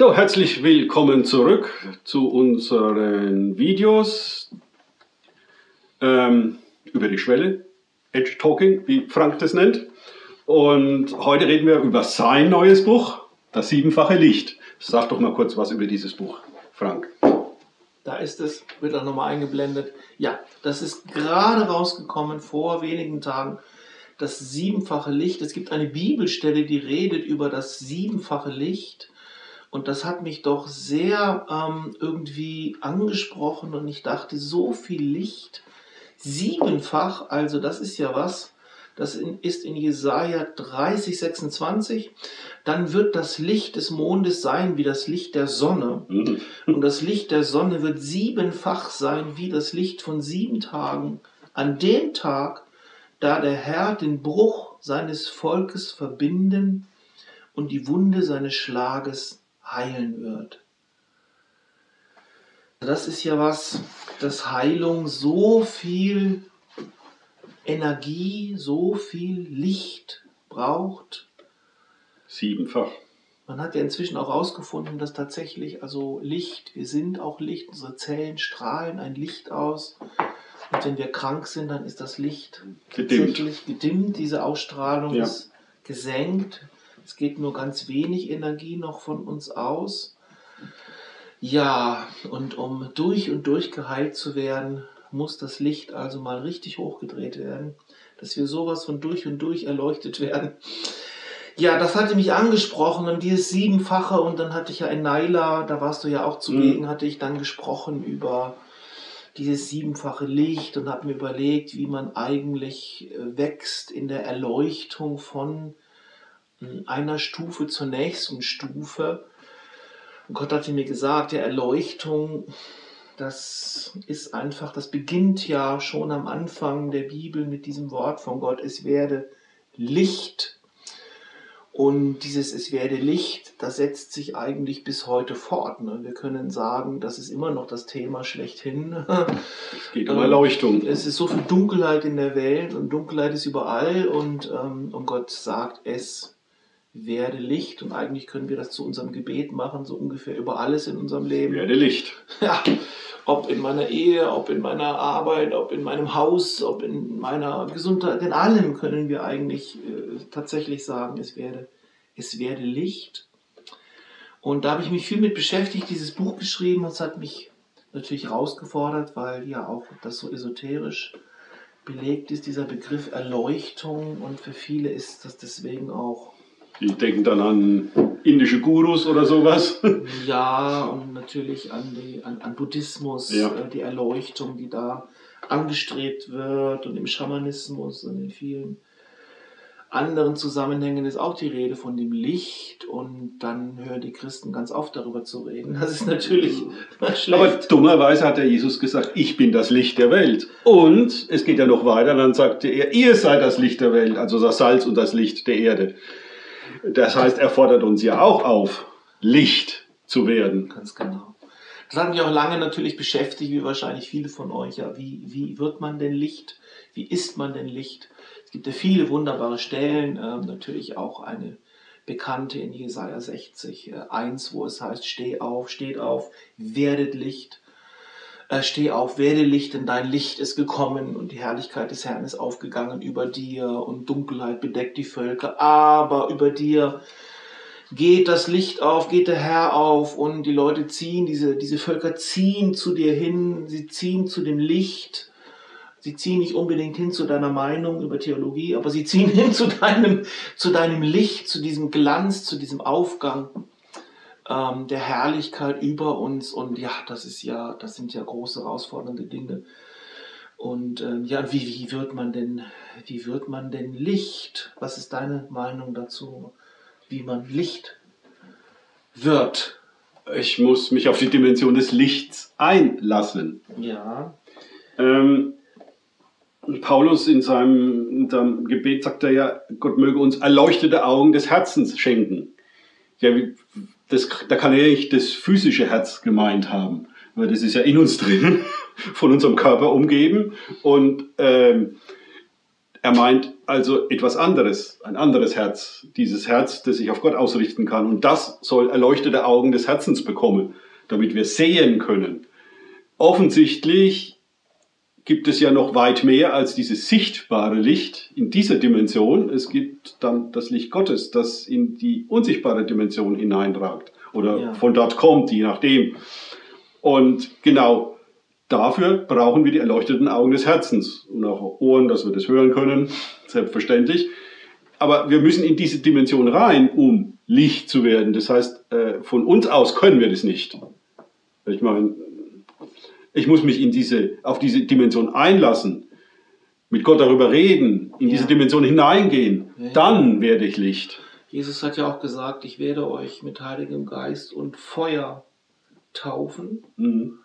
So, herzlich willkommen zurück zu unseren Videos ähm, über die Schwelle, Edge Talking, wie Frank das nennt. Und heute reden wir über sein neues Buch, Das siebenfache Licht. Sag doch mal kurz was über dieses Buch, Frank. Da ist es, wird auch nochmal eingeblendet. Ja, das ist gerade rausgekommen vor wenigen Tagen. Das siebenfache Licht. Es gibt eine Bibelstelle, die redet über das siebenfache Licht. Und das hat mich doch sehr ähm, irgendwie angesprochen und ich dachte, so viel Licht, siebenfach, also das ist ja was, das ist in Jesaja 30, 26. Dann wird das Licht des Mondes sein wie das Licht der Sonne. Mhm. Und das Licht der Sonne wird siebenfach sein wie das Licht von sieben Tagen. An dem Tag, da der Herr den Bruch seines Volkes verbinden und die Wunde seines Schlages heilen wird. Das ist ja was, dass Heilung so viel Energie, so viel Licht braucht. Siebenfach. Man hat ja inzwischen auch herausgefunden, dass tatsächlich also Licht, wir sind auch Licht, unsere Zellen strahlen ein Licht aus. Und wenn wir krank sind, dann ist das Licht gedimmt. gedimmt. Diese Ausstrahlung ja. ist gesenkt. Es geht nur ganz wenig Energie noch von uns aus. Ja, und um durch und durch geheilt zu werden, muss das Licht also mal richtig hochgedreht werden, dass wir sowas von durch und durch erleuchtet werden. Ja, das hatte mich angesprochen und dieses Siebenfache und dann hatte ich ja in Naila, da warst du ja auch zugegen, mhm. hatte ich dann gesprochen über dieses siebenfache Licht und habe mir überlegt, wie man eigentlich äh, wächst in der Erleuchtung von einer Stufe zur nächsten Stufe. Und Gott hatte mir gesagt, der Erleuchtung, das ist einfach, das beginnt ja schon am Anfang der Bibel mit diesem Wort von Gott, es werde Licht. Und dieses Es werde Licht, das setzt sich eigentlich bis heute fort. Ne? Wir können sagen, das ist immer noch das Thema schlechthin. Es geht um Erleuchtung. Es ist so viel Dunkelheit in der Welt und Dunkelheit ist überall und, ähm, und Gott sagt, es werde Licht. Und eigentlich können wir das zu unserem Gebet machen, so ungefähr über alles in unserem Leben. Werde Licht. Ja, ob in meiner Ehe, ob in meiner Arbeit, ob in meinem Haus, ob in meiner Gesundheit, in allem können wir eigentlich äh, tatsächlich sagen, es werde, es werde Licht. Und da habe ich mich viel mit beschäftigt, dieses Buch geschrieben. Das hat mich natürlich herausgefordert, weil ja auch das so esoterisch belegt ist, dieser Begriff Erleuchtung. Und für viele ist das deswegen auch die denken dann an indische Gurus oder sowas. Ja, und natürlich an, die, an, an Buddhismus, ja. äh, die Erleuchtung, die da angestrebt wird und im Schamanismus und in vielen anderen Zusammenhängen ist auch die Rede von dem Licht und dann hören die Christen ganz oft darüber zu reden. Das ist natürlich schlecht. Aber dummerweise hat der Jesus gesagt, ich bin das Licht der Welt. Und es geht ja noch weiter, dann sagte er, ihr seid das Licht der Welt, also das Salz und das Licht der Erde. Das heißt, er fordert uns ja auch auf, Licht zu werden. Ganz genau. Das hat mich auch lange natürlich beschäftigt, wie wahrscheinlich viele von euch. Ja, wie, wie wird man denn Licht? Wie ist man denn Licht? Es gibt ja viele wunderbare Stellen, äh, natürlich auch eine bekannte in Jesaja 60, äh, 1, wo es heißt: Steh auf, steht auf, werdet Licht. Äh, steh auf, werde Licht, denn dein Licht ist gekommen und die Herrlichkeit des Herrn ist aufgegangen über dir und Dunkelheit bedeckt die Völker, aber über dir geht das Licht auf, geht der Herr auf und die Leute ziehen, diese, diese Völker ziehen zu dir hin, sie ziehen zu dem Licht. Sie ziehen nicht unbedingt hin zu deiner Meinung über Theologie, aber sie ziehen hin zu deinem, zu deinem Licht, zu diesem Glanz, zu diesem Aufgang ähm, der Herrlichkeit über uns. Und ja, das ist ja, das sind ja große herausfordernde Dinge. Und ähm, ja, wie, wie wird man denn, wie wird man denn Licht? Was ist deine Meinung dazu, wie man Licht wird? Ich muss mich auf die Dimension des Lichts einlassen. Ja. Ähm, Paulus in seinem, in seinem Gebet sagt er ja, Gott möge uns erleuchtete Augen des Herzens schenken. Ja, das, da kann er nicht das physische Herz gemeint haben, weil das ist ja in uns drin, von unserem Körper umgeben. Und ähm, Er meint also etwas anderes, ein anderes Herz, dieses Herz, das sich auf Gott ausrichten kann. Und das soll erleuchtete Augen des Herzens bekommen, damit wir sehen können. Offensichtlich gibt es ja noch weit mehr als dieses sichtbare Licht in dieser Dimension. Es gibt dann das Licht Gottes, das in die unsichtbare Dimension hineinragt oder ja. von dort kommt, je nachdem. Und genau dafür brauchen wir die erleuchteten Augen des Herzens und auch Ohren, dass wir das hören können, selbstverständlich. Aber wir müssen in diese Dimension rein, um Licht zu werden. Das heißt, äh, von uns aus können wir das nicht. Ich meine, ich muss mich in diese, auf diese Dimension einlassen, mit Gott darüber reden, in ja. diese Dimension hineingehen. Ja. Dann werde ich Licht. Jesus hat ja auch gesagt, ich werde euch mit Heiligem Geist und Feuer taufen. Mhm.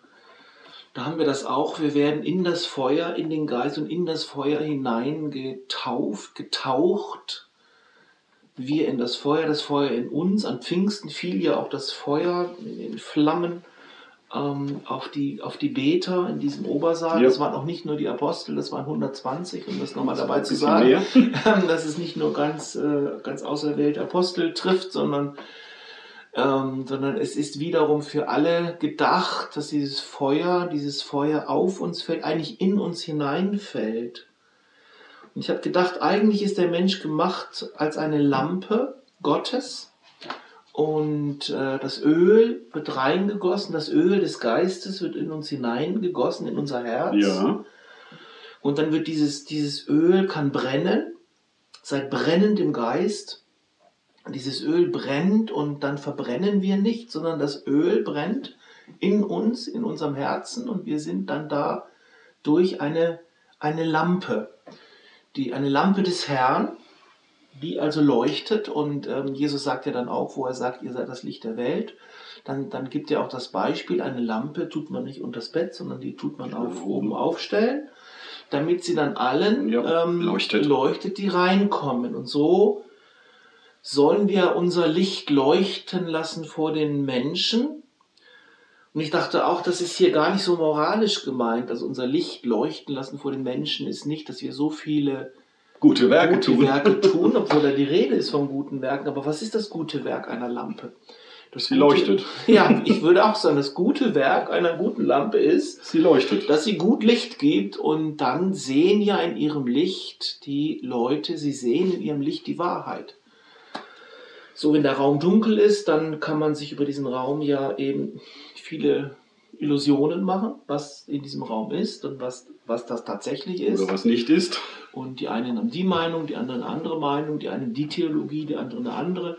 Da haben wir das auch. Wir werden in das Feuer, in den Geist und in das Feuer hinein getauft, getaucht. Wir in das Feuer, das Feuer in uns. An Pfingsten fiel ja auch das Feuer in Flammen ähm, auf, die, auf die Beter in diesem Obersaal. Ja. Das waren auch nicht nur die Apostel, das waren 120, um das nochmal dabei zu sagen, dass es nicht nur ganz, äh, ganz auserwählte Apostel trifft, sondern, ähm, sondern es ist wiederum für alle gedacht, dass dieses Feuer, dieses Feuer auf uns fällt, eigentlich in uns hineinfällt. Und ich habe gedacht, eigentlich ist der Mensch gemacht als eine Lampe Gottes und äh, das Öl wird reingegossen, das Öl des Geistes wird in uns hineingegossen, in unser Herz. Ja. Und dann wird dieses, dieses Öl kann brennen, seit brennend im Geist. Dieses Öl brennt und dann verbrennen wir nicht, sondern das Öl brennt in uns, in unserem Herzen und wir sind dann da durch eine, eine Lampe, die, eine Lampe des Herrn die also leuchtet. Und ähm, Jesus sagt ja dann auch, wo er sagt, ihr seid das Licht der Welt. Dann, dann gibt er auch das Beispiel, eine Lampe tut man nicht unter das Bett, sondern die tut man auf, oben aufstellen, damit sie dann allen ja, ähm, leuchtet. leuchtet, die reinkommen. Und so sollen wir unser Licht leuchten lassen vor den Menschen. Und ich dachte auch, das ist hier gar nicht so moralisch gemeint. Also unser Licht leuchten lassen vor den Menschen ist nicht, dass wir so viele gute Werke gute tun. Werke tun, obwohl da die Rede ist von guten Werken. Aber was ist das gute Werk einer Lampe? Das sie gute, leuchtet. Ja, ich würde auch sagen, das gute Werk einer guten Lampe ist, sie leuchtet. Dass sie gut Licht gibt und dann sehen ja in ihrem Licht die Leute, sie sehen in ihrem Licht die Wahrheit. So, wenn der Raum dunkel ist, dann kann man sich über diesen Raum ja eben viele Illusionen machen, was in diesem Raum ist und was, was das tatsächlich ist. Oder was nicht ist. Und die einen haben die Meinung, die anderen eine andere Meinung, die einen die Theologie, die anderen eine andere.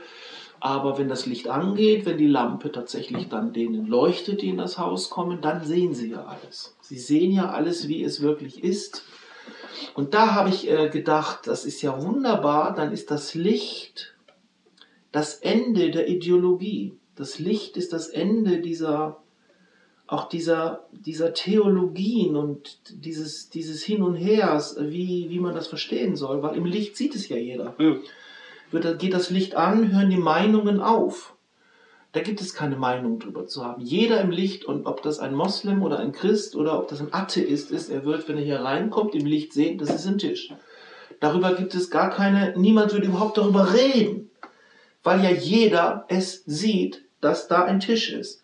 Aber wenn das Licht angeht, wenn die Lampe tatsächlich dann denen leuchtet, die in das Haus kommen, dann sehen sie ja alles. Sie sehen ja alles, wie es wirklich ist. Und da habe ich äh, gedacht, das ist ja wunderbar, dann ist das Licht das Ende der Ideologie. Das Licht ist das Ende dieser auch dieser, dieser Theologien und dieses, dieses Hin und Hers, wie, wie man das verstehen soll, weil im Licht sieht es ja jeder. Wird, geht das Licht an, hören die Meinungen auf. Da gibt es keine Meinung drüber zu haben. Jeder im Licht, und ob das ein Moslem oder ein Christ oder ob das ein Atheist ist, er wird, wenn er hier reinkommt, im Licht sehen, das ist ein Tisch. Darüber gibt es gar keine, niemand würde überhaupt darüber reden, weil ja jeder es sieht, dass da ein Tisch ist.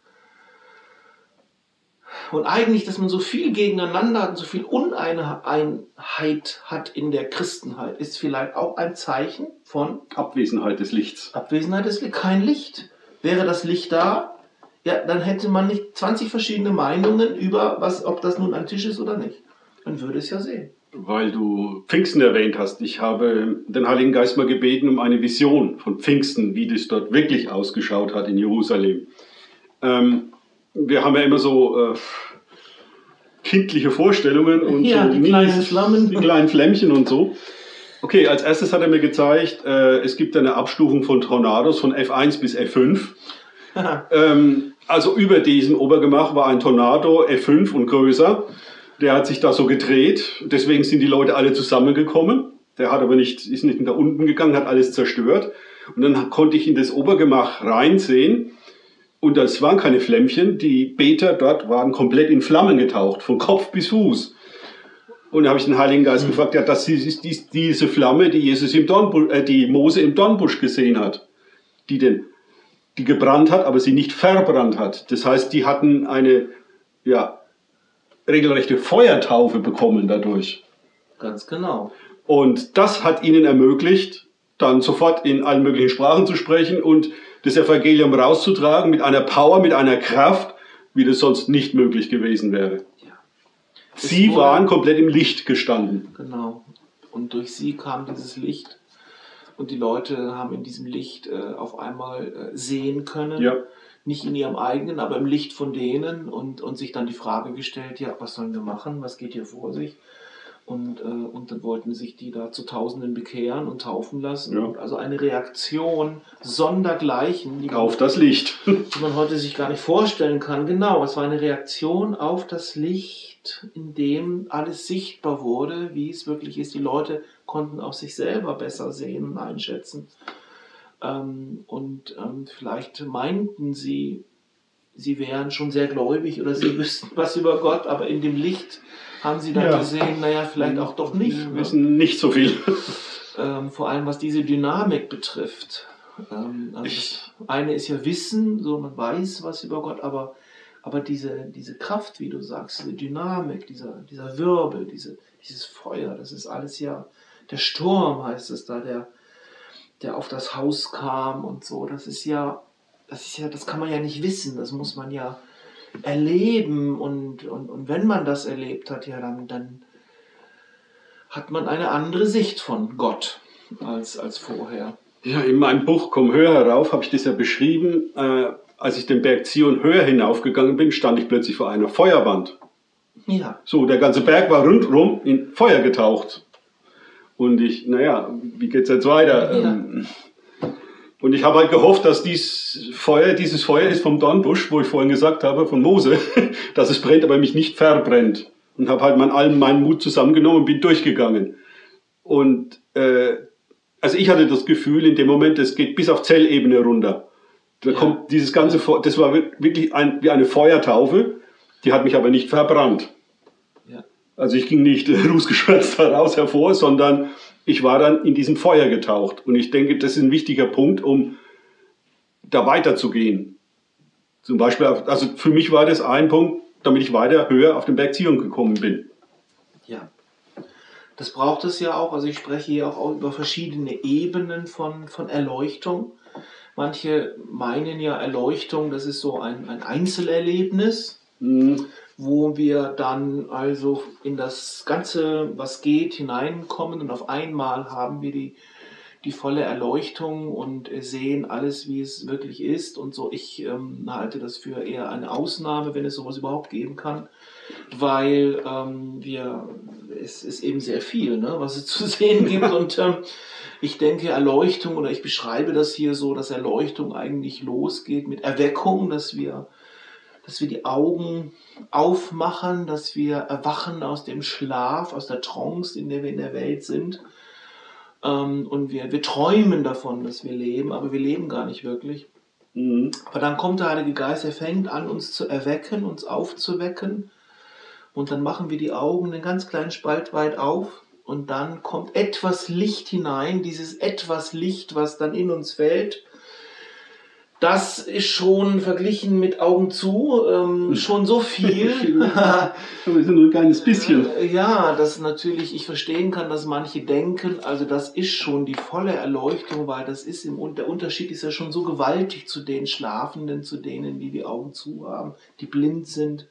Und eigentlich, dass man so viel gegeneinander hat und so viel Uneinheit hat in der Christenheit, ist vielleicht auch ein Zeichen von Abwesenheit des Lichts. Abwesenheit des Lichts. Kein Licht. Wäre das Licht da, ja, dann hätte man nicht 20 verschiedene Meinungen über, was, ob das nun ein Tisch ist oder nicht. Man würde es ja sehen. Weil du Pfingsten erwähnt hast. Ich habe den Heiligen Geist mal gebeten um eine Vision von Pfingsten, wie das dort wirklich ausgeschaut hat in Jerusalem. Ähm, wir haben ja immer so äh, kindliche Vorstellungen und ja, so die kleinen Flammen. Die kleinen Flämmchen und so. Okay, als erstes hat er mir gezeigt, äh, es gibt eine Abstufung von Tornados von F1 bis F5. ähm, also über diesem Obergemach war ein Tornado F5 und größer. Der hat sich da so gedreht. Deswegen sind die Leute alle zusammengekommen. Der hat aber nicht, ist nicht nach unten gegangen, hat alles zerstört. Und dann konnte ich in das Obergemach reinsehen. Und das waren keine Flämmchen, die Beter dort waren komplett in Flammen getaucht, von Kopf bis Fuß. Und da habe ich den Heiligen Geist mhm. gefragt, ja, das ist diese Flamme, die Jesus im Dornbusch, äh, die Mose im Dornbusch gesehen hat, die den, die gebrannt hat, aber sie nicht verbrannt hat. Das heißt, die hatten eine, ja, regelrechte Feuertaufe bekommen dadurch. Ganz genau. Und das hat ihnen ermöglicht, dann sofort in allen möglichen Sprachen zu sprechen und das Evangelium rauszutragen mit einer Power, mit einer Kraft, wie das sonst nicht möglich gewesen wäre. Ja. Sie wurde, waren komplett im Licht gestanden. Genau. Und durch sie kam dieses Licht und die Leute haben in diesem Licht äh, auf einmal äh, sehen können. Ja. Nicht in ihrem eigenen, aber im Licht von denen und, und sich dann die Frage gestellt, ja, was sollen wir machen? Was geht hier vor sich? Und, äh, und dann wollten sich die da zu Tausenden bekehren und taufen lassen. Ja. Also eine Reaktion sondergleichen. Die auf man, das Licht. Die man heute sich gar nicht vorstellen kann. Genau, es war eine Reaktion auf das Licht, in dem alles sichtbar wurde, wie es wirklich ist. Die Leute konnten auch sich selber besser sehen und einschätzen. Ähm, und ähm, vielleicht meinten sie, sie wären schon sehr gläubig oder sie wüssten was über Gott, aber in dem Licht haben sie dann ja. gesehen, naja, vielleicht auch doch nicht. Wir ne? wissen nicht so viel. Ähm, vor allem was diese Dynamik betrifft. Ähm, also das eine ist ja Wissen, so man weiß was über Gott, aber, aber diese, diese Kraft, wie du sagst, diese Dynamik, dieser, dieser Wirbel, diese, dieses Feuer, das ist alles ja, der Sturm heißt es da, der, der auf das Haus kam und so, das ist ja, das ist ja, das kann man ja nicht wissen, das muss man ja erleben und, und, und wenn man das erlebt hat, ja, dann, dann hat man eine andere Sicht von Gott als, als vorher. Ja, in meinem Buch Komm höher herauf habe ich das ja beschrieben. Äh, als ich den Berg Zion höher hinaufgegangen bin, stand ich plötzlich vor einer Feuerwand. Ja. So, der ganze Berg war rundherum in Feuer getaucht. Und ich, naja, wie geht's jetzt weiter? Ja. Ähm, und ich habe halt gehofft, dass dies Feuer, dieses Feuer ist vom Dornbusch, wo ich vorhin gesagt habe, von Mose, dass es brennt, aber mich nicht verbrennt. Und habe halt mein, allen meinen Mut zusammengenommen und bin durchgegangen. Und äh, also ich hatte das Gefühl in dem Moment, es geht bis auf Zellebene runter. Da ja. kommt dieses ganze, Feuer, das war wirklich ein, wie eine Feuertaufe, die hat mich aber nicht verbrannt. Ja. Also ich ging nicht rußgeschwärzt daraus hervor, sondern ich war dann in diesem Feuer getaucht. Und ich denke, das ist ein wichtiger Punkt, um da weiterzugehen. Zum Beispiel, also für mich war das ein Punkt, damit ich weiter höher auf den Berg Zion gekommen bin. Ja. Das braucht es ja auch. Also ich spreche hier auch über verschiedene Ebenen von, von Erleuchtung. Manche meinen ja Erleuchtung, das ist so ein, ein Einzelerlebnis. Mhm wo wir dann also in das Ganze, was geht, hineinkommen. Und auf einmal haben wir die, die volle Erleuchtung und sehen alles, wie es wirklich ist. Und so. Ich ähm, halte das für eher eine Ausnahme, wenn es sowas überhaupt geben kann, weil ähm, wir, es ist eben sehr viel, ne, was es zu sehen gibt. Und ähm, ich denke, Erleuchtung oder ich beschreibe das hier so, dass Erleuchtung eigentlich losgeht mit Erweckung, dass wir dass wir die Augen aufmachen, dass wir erwachen aus dem Schlaf, aus der Trance, in der wir in der Welt sind. Ähm, und wir, wir träumen davon, dass wir leben, aber wir leben gar nicht wirklich. Mhm. Aber dann kommt der Heilige Geist, er fängt an, uns zu erwecken, uns aufzuwecken. Und dann machen wir die Augen einen ganz kleinen Spalt weit auf. Und dann kommt etwas Licht hinein, dieses etwas Licht, was dann in uns fällt das ist schon verglichen mit Augen zu ähm, hm. schon so viel. Aber nur ein kleines bisschen. Äh, ja, dass natürlich ich verstehen kann, dass manche denken, also das ist schon die volle Erleuchtung, weil das ist im der Unterschied ist ja schon so gewaltig zu den Schlafenden, zu denen, die die Augen zu haben, die blind sind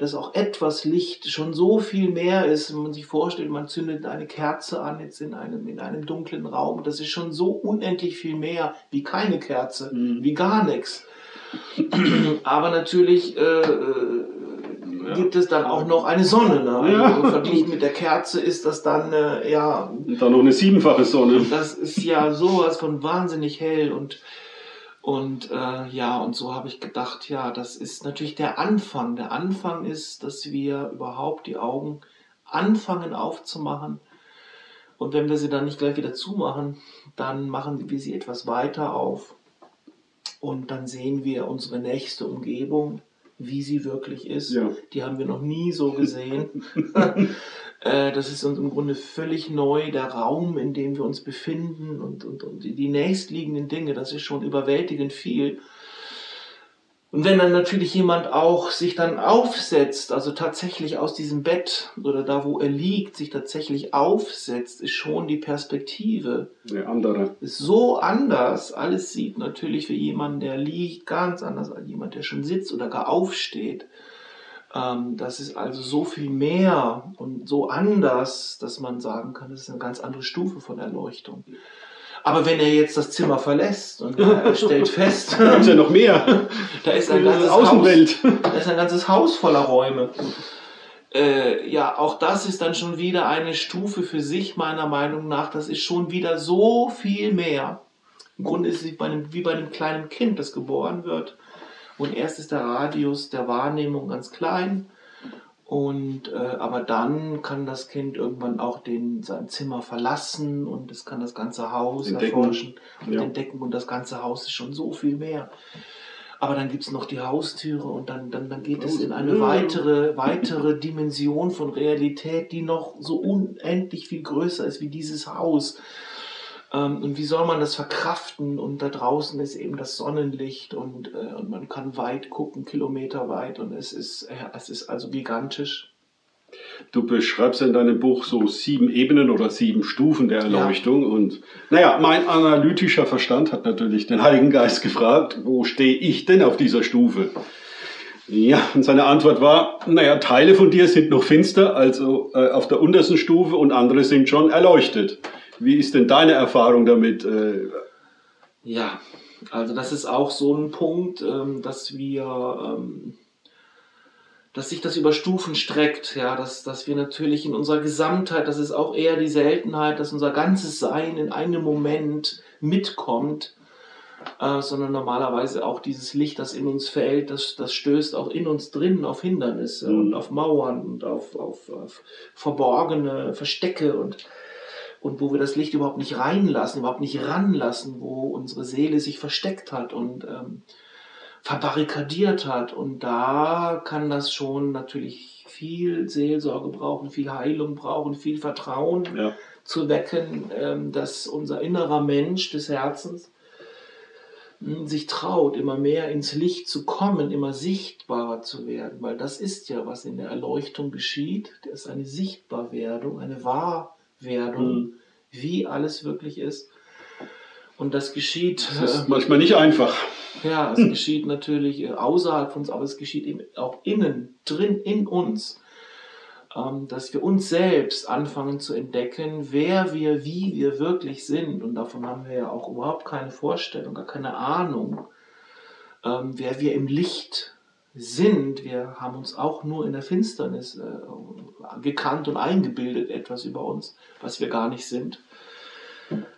dass auch etwas Licht schon so viel mehr ist, wenn man sich vorstellt, man zündet eine Kerze an jetzt in einem, in einem dunklen Raum, das ist schon so unendlich viel mehr wie keine Kerze, mhm. wie gar nichts. Aber natürlich äh, äh ja. gibt es dann auch noch eine Sonne. Ne? Also ja. Verglichen mit der Kerze ist das dann äh, ja. Und dann noch eine siebenfache Sonne. Das ist ja sowas von wahnsinnig hell und und äh, ja, und so habe ich gedacht, ja, das ist natürlich der Anfang. Der Anfang ist, dass wir überhaupt die Augen anfangen aufzumachen. Und wenn wir sie dann nicht gleich wieder zumachen, dann machen wir sie etwas weiter auf. Und dann sehen wir unsere nächste Umgebung wie sie wirklich ist. Ja. Die haben wir noch nie so gesehen. Äh, das ist uns im Grunde völlig neu, der Raum, in dem wir uns befinden und, und, und die nächstliegenden Dinge, das ist schon überwältigend viel. Und wenn dann natürlich jemand auch sich dann aufsetzt, also tatsächlich aus diesem Bett oder da, wo er liegt, sich tatsächlich aufsetzt, ist schon die Perspektive Eine andere. ist so anders. Alles sieht natürlich für jemanden, der liegt, ganz anders als jemand, der schon sitzt oder gar aufsteht. Ähm, das ist also so viel mehr und so anders, dass man sagen kann, das ist eine ganz andere Stufe von Erleuchtung. Aber wenn er jetzt das Zimmer verlässt und er stellt fest, Da gibt es ja noch mehr. da ist ein ganzes Außenwelt. Haus, da ist ein ganzes Haus voller Räume. Äh, ja, auch das ist dann schon wieder eine Stufe für sich, meiner Meinung nach. Das ist schon wieder so viel mehr. Im Grunde ist es wie bei einem, wie bei einem kleinen Kind, das geboren wird. Und erst ist der Radius der Wahrnehmung ganz klein. Und äh, aber dann kann das Kind irgendwann auch den, sein Zimmer verlassen und es kann das ganze Haus Entdecken. erforschen und Ja. entdecken. Und das ganze Haus ist schon so viel mehr. Aber dann gibt es noch die Haustüre und dann, dann, dann geht es in eine weitere, weitere Dimension von Realität, die noch so unendlich viel größer ist wie dieses Haus. Ähm, und wie soll man das verkraften? Und da draußen ist eben das Sonnenlicht und, äh, und man kann weit gucken, kilometerweit und es ist, äh, es ist also gigantisch. Du beschreibst in deinem Buch so sieben Ebenen oder sieben Stufen der Erleuchtung. Und naja, mein analytischer Verstand hat natürlich den Heiligen Geist gefragt, wo stehe ich denn auf dieser Stufe? Ja, und seine Antwort war, naja, Teile von dir sind noch finster, also äh, auf der untersten Stufe und andere sind schon erleuchtet. Wie ist denn deine Erfahrung damit? Äh, Ja, also das ist auch so ein Punkt, ähm, dass wir, ähm, dass sich das über Stufen streckt, ja, dass, dass wir natürlich in unserer Gesamtheit, das ist auch eher die Seltenheit, dass unser ganzes Sein in einem Moment mitkommt, äh, sondern normalerweise auch dieses Licht, das in uns fällt, das, das stößt auch in uns drin auf Hindernisse Mhm. und auf Mauern und auf, auf, auf verborgene Verstecke und und wo wir das Licht überhaupt nicht reinlassen, überhaupt nicht ranlassen, wo unsere Seele sich versteckt hat und ähm, verbarrikadiert hat. Und da kann das schon natürlich viel Seelsorge brauchen, viel Heilung brauchen, viel Vertrauen ja, zu wecken, ähm, dass unser innerer Mensch des Herzens mh, sich traut, immer mehr ins Licht zu kommen, immer sichtbarer zu werden, weil das ist ja, was in der Erleuchtung geschieht. Das ist eine Sichtbarwerdung, eine Wahrwerdung, Mhm. wie alles wirklich ist. Und das geschieht, das ist manchmal nicht einfach. ja, es geschieht natürlich äh, außerhalb von uns, aber es geschieht eben auch innen, drin in uns, ähm, dass wir uns selbst anfangen zu entdecken, wer wir, wie wir wirklich sind. Und davon haben wir ja auch überhaupt keine Vorstellung, gar keine Ahnung, ähm, wer wir im Licht sind. Wir haben uns auch nur in der Finsternis äh, gekannt und eingebildet, etwas über uns, was wir gar nicht sind.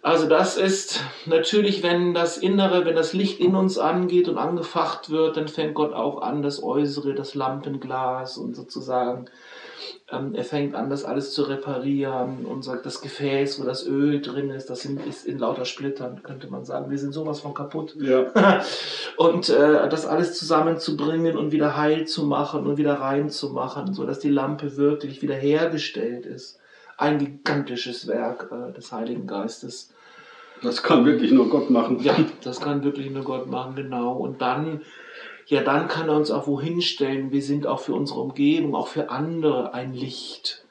Also das ist natürlich, wenn das Innere, wenn das Licht in uns angeht und angefacht wird, dann fängt Gott auch an, das Äußere, das Lampenglas und sozusagen, ähm, er fängt an, das alles zu reparieren und sagt, das Gefäß, wo das Öl drin ist, das sind, ist in lauter Splittern, könnte man sagen. Wir sind sowas von kaputt. Ja, und äh, das alles zusammenzubringen und wieder heil zu machen und wieder reinzumachen, sodass die Lampe wirklich wieder hergestellt ist. Ein gigantisches Werk äh, des Heiligen Geistes. das kann wirklich nur Gott machen. Ja, das kann wirklich nur Gott machen, genau. Und dann, ja, dann kann er uns auch wohin stellen. Wir sind auch für unsere Umgebung, auch für andere ein Licht.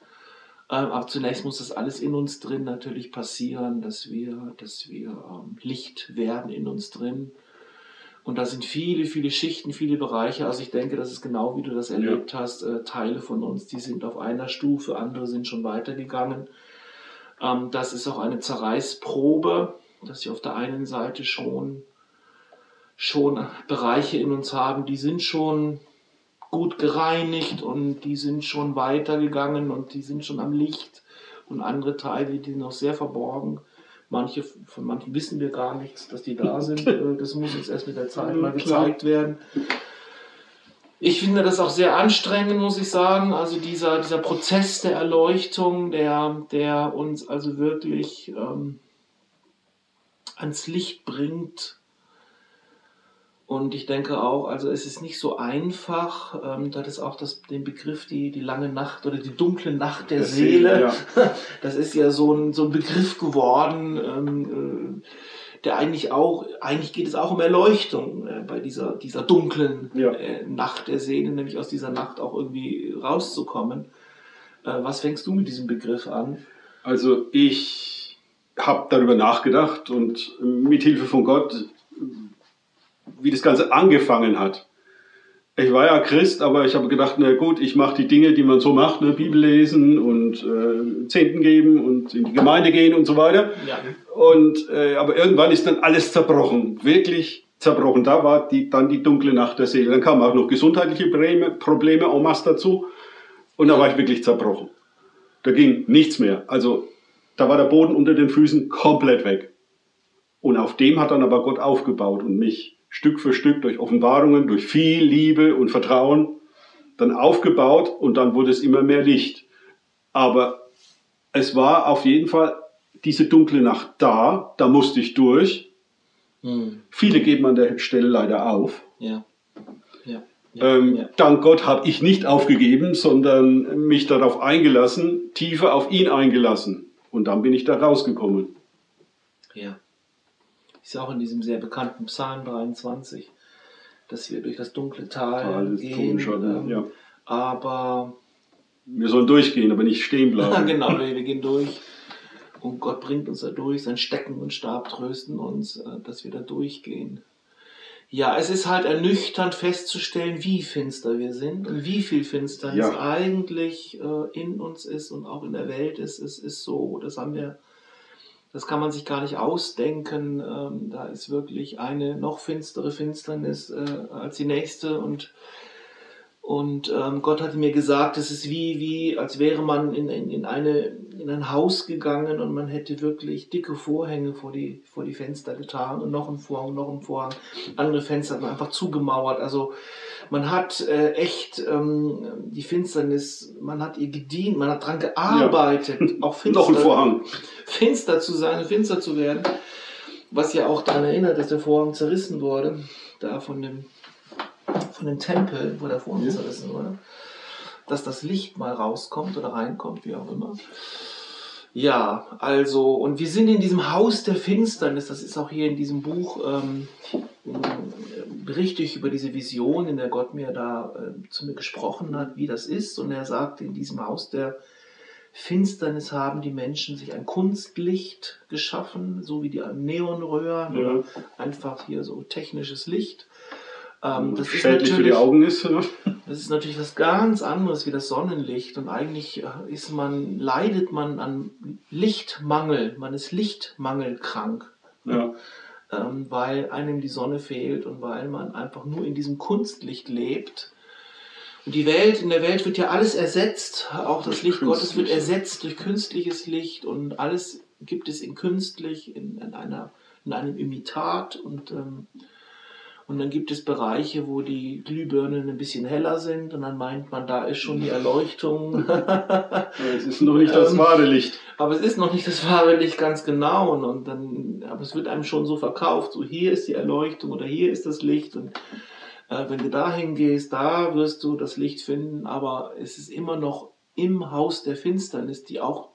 Ähm, aber zunächst muss das alles in uns drin natürlich passieren, dass wir, dass wir ähm, Licht werden in uns drin. Und da sind viele, viele Schichten, viele Bereiche. Also ich denke, das ist genau wie du das erlebt hast. Äh, Teile von uns, die sind auf einer Stufe, andere sind schon weitergegangen. Ähm, das ist auch eine Zerreißprobe, dass wir auf der einen Seite schon, schon Bereiche in uns haben, die sind schon gut gereinigt und die sind schon weitergegangen und die sind schon am Licht. Und andere Teile, die sind noch sehr verborgen. Manche, von manchen wissen wir gar nichts, dass die da sind. Äh, Das muss uns erst mit der Zeit mal gezeigt werden. Ich finde das auch sehr anstrengend, muss ich sagen. Also dieser, dieser Prozess der Erleuchtung, der, der uns also wirklich ähm, ans Licht bringt Und ich denke auch, also es ist nicht so einfach, ähm, das ist auch das, den Begriff, die, die lange Nacht oder die dunkle Nacht der, der Seele. Seele ja. Das ist ja so ein, so ein Begriff geworden, ähm, äh, der eigentlich auch, eigentlich geht es auch um Erleuchtung äh, bei dieser, dieser dunklen ja. äh, Nacht der Seele, nämlich aus dieser Nacht auch irgendwie rauszukommen. Äh, was fängst du mit diesem Begriff an? Also ich habe darüber nachgedacht und mit Hilfe von Gott wie das Ganze angefangen hat. Ich war ja Christ, aber ich habe gedacht, na gut, ich mache die Dinge, die man so macht, ne? Bibel lesen und äh, Zehnten geben und in die Gemeinde gehen und so weiter. Ja. Und, äh, aber irgendwann ist dann alles zerbrochen, wirklich zerbrochen. Da war die, dann die dunkle Nacht der Seele. Dann kamen auch noch gesundheitliche Probleme, Probleme en masse dazu. Und da war ich wirklich zerbrochen. Da ging nichts mehr. Also da war der Boden unter den Füßen komplett weg. Und auf dem hat dann aber Gott aufgebaut und mich Stück für Stück durch Offenbarungen, durch viel Liebe und Vertrauen dann aufgebaut und dann wurde es immer mehr Licht. Aber es war auf jeden Fall diese dunkle Nacht da, da musste ich durch. Hm. Viele geben an der Stelle leider auf. Ja. Ja. Ja, ähm, ja. Dank Gott habe ich nicht aufgegeben, sondern mich darauf eingelassen, tiefer auf ihn eingelassen. Und dann bin ich da rausgekommen. Ja. Ist ja auch in diesem sehr bekannten Psalm 23, dass wir durch das dunkle Tal Tal gehen. Ähm, ja. Aber wir sollen durchgehen, aber nicht stehen bleiben. genau, wir gehen durch. Und Gott bringt uns da durch, sein Stecken und Stab trösten uns, äh, dass wir da durchgehen. Ja, es ist halt ernüchternd festzustellen, wie finster wir sind und wie viel Finsternis ja. eigentlich äh, in uns ist und auch in der Welt ist. Es ist so, das haben wir das kann man sich gar nicht ausdenken. Ähm, da ist wirklich eine noch finstere Finsternis äh, als die nächste und und ähm, Gott hatte mir gesagt, es ist wie, wie als wäre man in, in, in, eine, in ein Haus gegangen und man hätte wirklich dicke Vorhänge vor die, vor die Fenster getan und noch ein Vorhang, noch ein Vorhang. Andere Fenster hat man einfach zugemauert. Also man hat äh, echt ähm, die Finsternis, man hat ihr gedient, man hat dran gearbeitet, ja. auch finster, noch ein Vorhang. finster zu sein, finster zu werden. Was ja auch daran erinnert, dass der Vorhang zerrissen wurde, da von dem von dem Tempel, wo der Vorhang ja. zerrissen wurde, dass das Licht mal rauskommt oder reinkommt, wie auch immer. Ja, also, und wir sind in diesem Haus der Finsternis, das ist auch hier in diesem Buch, ähm, berichte ich über diese Vision, in der Gott mir da äh, zu mir gesprochen hat, wie das ist. Und er sagt, in diesem Haus der Finsternis haben die Menschen sich ein Kunstlicht geschaffen, so wie die Neonröhren, ja. einfach hier so technisches Licht. Ähm, das Schädlich für die Augen ist. Das ist natürlich was ganz anderes wie das Sonnenlicht und eigentlich äh, ist man, leidet man an Lichtmangel, man ist Lichtmangelkrank. Ja. Ähm, weil einem die Sonne fehlt und weil man einfach nur in diesem Kunstlicht lebt. Und die Welt, in der Welt wird ja alles ersetzt, auch das Licht Gottes wird ersetzt durch künstliches Licht und alles gibt es in künstlich, in, in einer, in einem Imitat und ähm, und dann gibt es Bereiche, wo die Glühbirnen ein bisschen heller sind und dann meint man, da ist schon die Erleuchtung. es ist noch nicht das ähm, wahre Licht. Aber es ist noch nicht das wahre Licht ganz genau. Und, und dann, aber es wird einem schon so verkauft, so hier ist die Erleuchtung oder hier ist das Licht. Und äh, wenn du dahin gehst, da wirst du das Licht finden. Aber es ist immer noch im Haus der Finsternis, die auch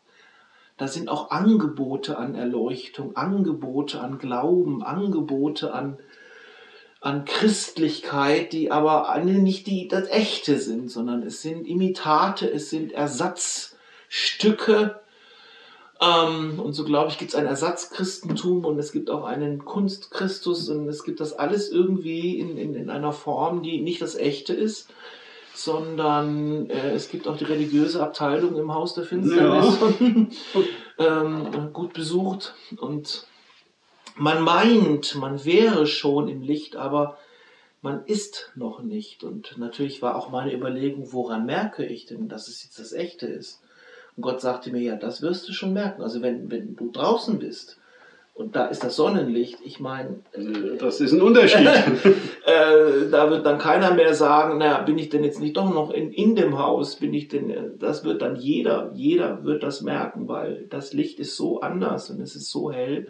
da sind auch Angebote an Erleuchtung, Angebote an Glauben, Angebote an an Christlichkeit, die aber nicht die, das Echte sind, sondern es sind Imitate, es sind Ersatzstücke. Ähm, und so glaube ich, gibt es ein Ersatzchristentum und es gibt auch einen Kunstchristus und es gibt das alles irgendwie in, in, in einer Form, die nicht das Echte ist, sondern äh, es gibt auch die religiöse Abteilung im Haus der Finsternis, ja. ähm, gut besucht und man meint, man wäre schon im Licht, aber man ist noch nicht. Und natürlich war auch meine Überlegung, woran merke ich denn, dass es jetzt das Echte ist? Und Gott sagte mir, ja, das wirst du schon merken. Also wenn, wenn du draußen bist und da ist das Sonnenlicht, ich meine... Äh, das ist ein Unterschied. äh, da wird dann keiner mehr sagen, naja, bin ich denn jetzt nicht doch noch in, in dem Haus? Bin ich denn... Äh, das wird dann jeder, jeder wird das merken, weil das Licht ist so anders und es ist so hell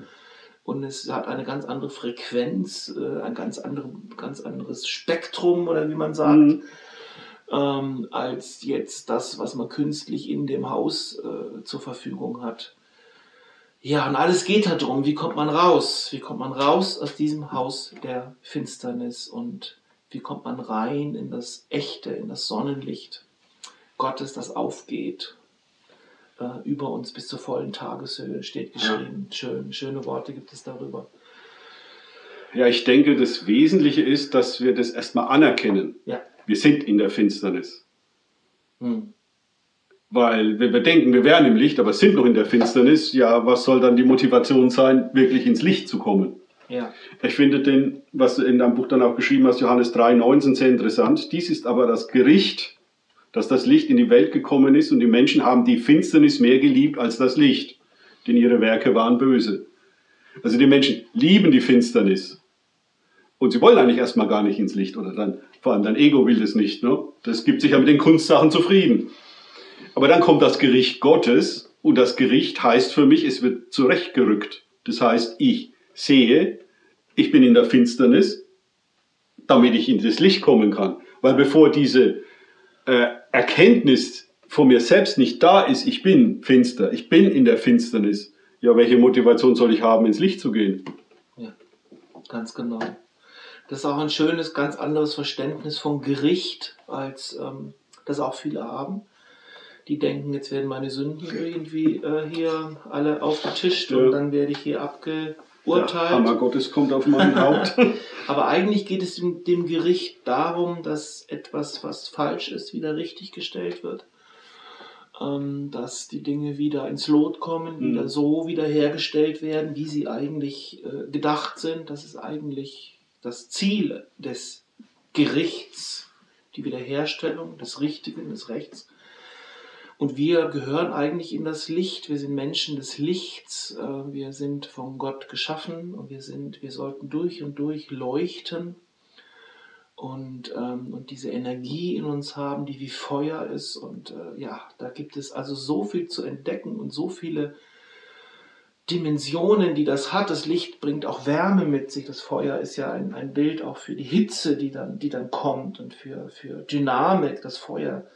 und es hat eine ganz andere Frequenz, äh, ein ganz, andere, ganz anderes Spektrum oder wie man sagt, mhm. ähm, als jetzt das, was man künstlich in dem Haus äh, zur Verfügung hat. Ja, und alles geht darum, wie kommt man raus? Wie kommt man raus aus diesem Haus der Finsternis und wie kommt man rein in das Echte, in das Sonnenlicht Gottes, das aufgeht äh, über uns bis zur vollen Tageshöhe, steht geschrieben. Ja. Schön, schöne Worte gibt es darüber. Ja, ich denke, das Wesentliche ist, dass wir das erstmal anerkennen. Ja. Wir sind in der Finsternis. Hm. Weil wenn wir denken, wir wären im Licht, aber sind noch in der Finsternis, ja, was soll dann die Motivation sein, wirklich ins Licht zu kommen? Ja. Ich finde den, was du in deinem Buch dann auch geschrieben hast, Johannes 3, 19, sehr interessant. Dies ist aber das Gericht, dass das Licht in die Welt gekommen ist und die Menschen haben die Finsternis mehr geliebt als das Licht, denn ihre Werke waren böse. Also die Menschen lieben die Finsternis. Und sie wollen eigentlich erstmal gar nicht ins Licht oder dann, vor allem dein Ego will das nicht. Ne? Das gibt sich ja mit den Kunstsachen zufrieden. Aber dann kommt das Gericht Gottes und das Gericht heißt für mich, es wird zurechtgerückt. Das heißt, ich sehe, ich bin in der Finsternis, damit ich in das Licht kommen kann. Weil bevor diese äh, Erkenntnis von mir selbst nicht da ist, ich bin finster, ich bin in der Finsternis, ja, welche Motivation soll ich haben, ins Licht zu gehen? Ja, ganz genau. Das ist auch ein schönes, ganz anderes Verständnis von Gericht, als ähm, das auch viele haben. Die denken, jetzt werden meine Sünden irgendwie äh, hier alle aufgetischt ja. und dann werde ich hier abge urteilt. Der Hammer Gottes kommt auf mein Haupt. Aber eigentlich geht es dem, dem Gericht darum, dass etwas, was falsch ist, wieder richtig gestellt wird. Ähm, dass die Dinge wieder ins Lot kommen, mhm. wieder so wiederhergestellt werden, wie sie eigentlich äh, gedacht sind. Das ist eigentlich das Ziel des Gerichts, die Wiederherstellung des Richtigen, des Rechts. Und wir gehören eigentlich in das Licht. Wir sind Menschen des Lichts. Äh, wir sind von Gott geschaffen und wir sind, wir sollten durch und durch leuchten und, ähm, und diese Energie in uns haben, die wie Feuer ist. Und äh, ja, da gibt es also so viel zu entdecken und so viele Dimensionen, die das hat. Das Licht bringt auch Wärme mit sich. Das Feuer ist ja ein, ein Bild auch für die Hitze, die dann, die dann kommt und für, für Dynamik. Das Feuer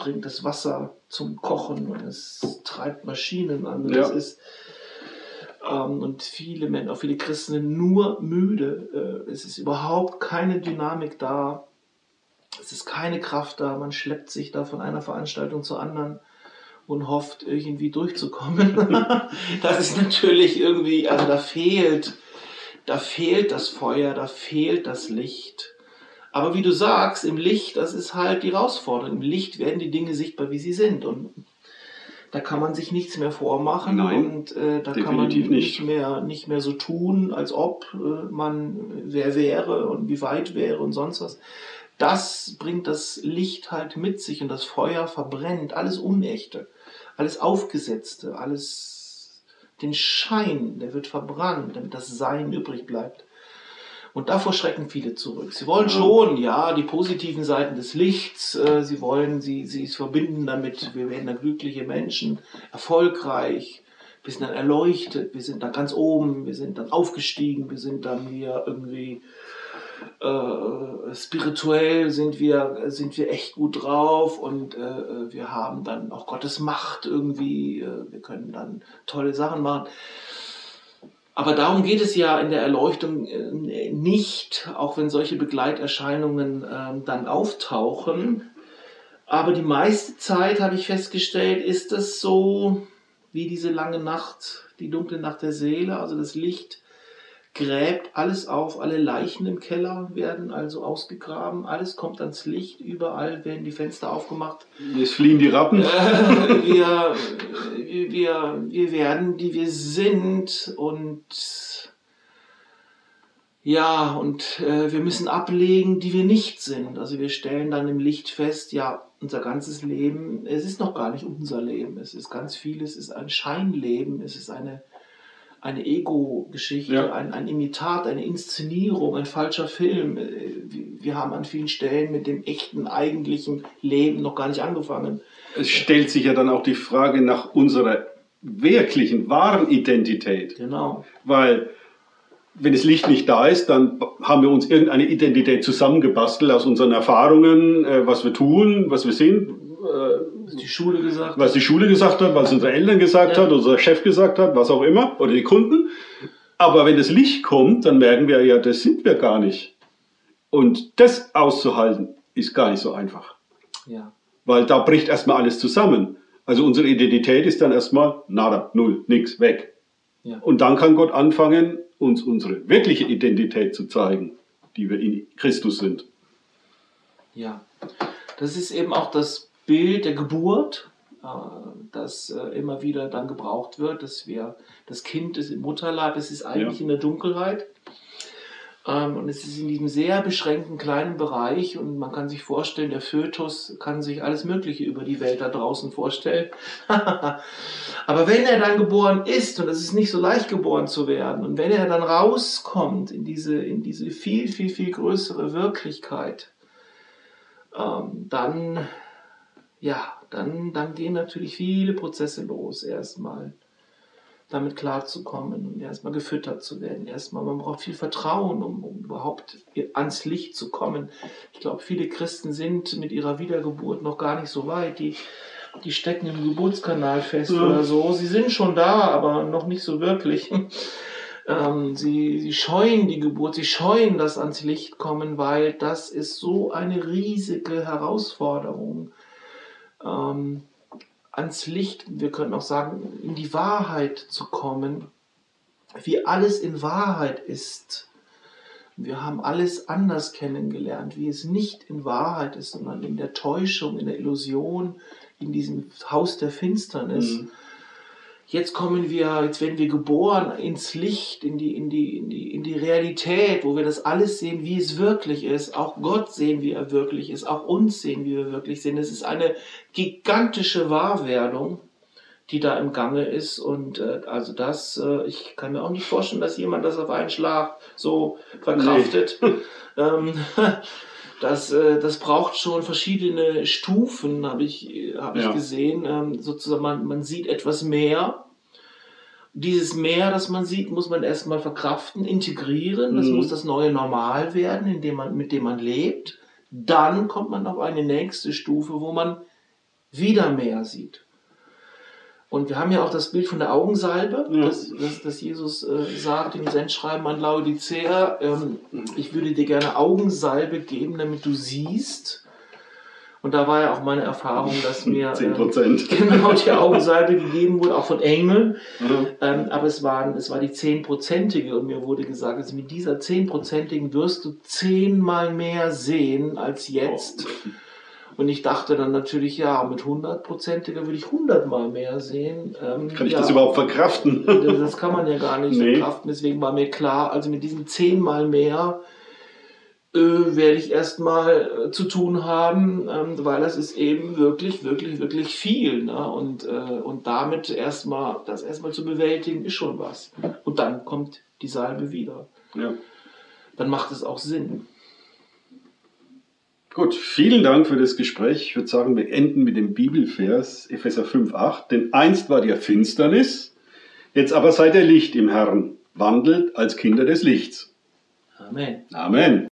bringt das Wasser zum Kochen und es treibt Maschinen an. Und, ja. ist, ähm, und viele Menschen, auch viele Christen sind nur müde. Äh, es ist überhaupt keine Dynamik da. Es ist keine Kraft da. Man schleppt sich da von einer Veranstaltung zur anderen und hofft irgendwie durchzukommen. das ist natürlich irgendwie, also da fehlt, da fehlt das Feuer, da fehlt das Licht. Aber wie du sagst, im Licht, das ist halt die Herausforderung. Im Licht werden die Dinge sichtbar, wie sie sind. Und da kann man sich nichts mehr vormachen Nein, und äh, da kann man nicht, nicht, mehr, nicht mehr so tun, als ob äh, man wer wäre und wie weit wäre und sonst was. Das bringt das Licht halt mit sich und das Feuer verbrennt alles Unechte, alles Aufgesetzte, alles den Schein, der wird verbrannt, damit das Sein übrig bleibt. Und davor schrecken viele zurück. Sie wollen schon, ja, die positiven Seiten des Lichts, äh, sie wollen, sie, sie es verbinden damit, wir werden dann glückliche Menschen, erfolgreich, wir sind dann erleuchtet, wir sind dann ganz oben, wir sind dann aufgestiegen, wir sind dann hier irgendwie äh, spirituell sind wir, sind wir echt gut drauf und äh, wir haben dann auch Gottes Macht irgendwie, äh, wir können dann tolle Sachen machen. Aber darum geht es ja in der Erleuchtung äh, nicht, auch wenn solche Begleiterscheinungen ähm, dann auftauchen. Aber die meiste Zeit, habe ich festgestellt, ist es so wie diese lange Nacht, die dunkle Nacht der Seele, also das Licht gräbt alles auf, alle Leichen im Keller werden also ausgegraben, alles kommt ans Licht, überall werden die Fenster aufgemacht. Es fliehen die Rappen. Äh, wir, wir, wir werden, die wir sind und ja, und äh, wir müssen ablegen, die wir nicht sind. Also wir stellen dann im Licht fest, ja, unser ganzes Leben, es ist noch gar nicht unser Leben. Es ist ganz vieles, es ist ein Scheinleben, es ist eine eine Ego-Geschichte, ja. ein, ein Imitat, eine Inszenierung, ein falscher Film. Äh, wir haben an vielen Stellen mit dem echten, eigentlichen Leben noch gar nicht angefangen. Es stellt sich ja dann auch die Frage nach unserer wirklichen, wahren Identität. Genau. Weil wenn das Licht nicht da ist, dann haben wir uns irgendeine Identität zusammengebastelt aus unseren Erfahrungen, äh, was wir tun, was wir sind, die Schule gesagt was die Schule gesagt hat, was unsere Eltern gesagt Ja. hat, unser Chef gesagt hat, was auch immer, oder die Kunden. Aber wenn das Licht kommt, dann merken wir ja, das sind wir gar nicht. Und das auszuhalten, ist gar nicht so einfach. Ja. Weil da bricht erstmal alles zusammen. Also unsere Identität ist dann erstmal nada, null, nix, weg. Ja. Und dann kann Gott anfangen, uns unsere wirkliche Identität zu zeigen, die wir in Christus sind. Ja, das ist eben auch das Bild der Geburt, äh, das äh, immer wieder dann gebraucht wird, dass wir, das Kind ist im Mutterleib, es ist eigentlich Ja. in der Dunkelheit. Ähm, Und es ist in diesem sehr beschränkten kleinen Bereich und man kann sich vorstellen, der Fötus kann sich alles Mögliche über die Welt da draußen vorstellen. Aber wenn er dann geboren ist, und es ist nicht so leicht geboren zu werden, und wenn er dann rauskommt in diese, in diese viel, viel, viel größere Wirklichkeit, ähm, dann, ja, dann, dann gehen natürlich viele Prozesse los, erstmal damit klarzukommen und erstmal gefüttert zu werden. Erstmal, man braucht viel Vertrauen, um, um überhaupt ans Licht zu kommen. Ich glaube, viele Christen sind mit ihrer Wiedergeburt noch gar nicht so weit. Die, die stecken im Geburtskanal fest Ja. oder so. Sie sind schon da, aber noch nicht so wirklich. Ähm, sie, sie scheuen die Geburt, sie scheuen das ans Licht kommen, weil das ist so eine riesige Herausforderung. Ähm, ans Licht, wir können auch sagen, in die Wahrheit zu kommen, wie alles in Wahrheit ist. Wir haben alles anders kennengelernt, wie es nicht in Wahrheit ist, sondern in der Täuschung, in der Illusion, in diesem Haus der Finsternis. Mhm. Jetzt kommen wir, jetzt werden wir geboren ins Licht, in die, in die, in die, in die Realität, wo wir das alles sehen, wie es wirklich ist. Auch Gott sehen, wie er wirklich ist. Auch uns sehen, wie wir wirklich sind. Es ist eine gigantische Wahrwerdung, die da im Gange ist. Und äh, also das, äh, ich kann mir auch nicht vorstellen, dass jemand das auf einen Schlag so verkraftet. Ähm, das, äh, das braucht schon verschiedene Stufen, habe ich, hab ich Ja. gesehen. Ähm, sozusagen, man, man sieht etwas mehr. Dieses Mehr, das man sieht, muss man erstmal verkraften, integrieren. Das Mhm. muss das neue Normal werden, in dem man, mit dem man lebt. Dann kommt man auf eine nächste Stufe, wo man wieder mehr sieht. Und wir haben ja auch das Bild von der Augensalbe, Ja. das, das, das Jesus äh, sagt im Sendschreiben an Laodicea, ähm, ich würde dir gerne Augensalbe geben, damit du siehst. Und da war ja auch meine Erfahrung, dass mir 10 ähm, genau die Augensalbe gegeben wurde, auch von Engeln. Ja. Ähm, aber es, waren, es war die zehnprozentige und mir wurde gesagt, also mit dieser zehnprozentigen wirst du zehnmal mehr sehen als jetzt. Und ich dachte dann natürlich, ja, mit hundertprozentiger würde ich hundertmal mehr sehen. Ähm, Kann ich ja, das überhaupt verkraften? das kann man ja gar nicht Nee. verkraften. Deswegen war mir klar, also mit diesen zehnmal mehr äh, werde ich erstmal äh, zu tun haben, ähm, weil das ist eben wirklich, wirklich, wirklich viel. Ne? Und, äh, und damit erstmal, das erstmal zu bewältigen, ist schon was. Und dann kommt die Salbe wieder. Ja. Dann macht es auch Sinn. Gut, vielen Dank für das Gespräch. Ich würde sagen, wir enden mit dem Bibelvers Epheser 5,8. Denn einst war dir Finsternis, jetzt aber seid ihr Licht im Herrn, wandelt als Kinder des Lichts. Amen. Amen.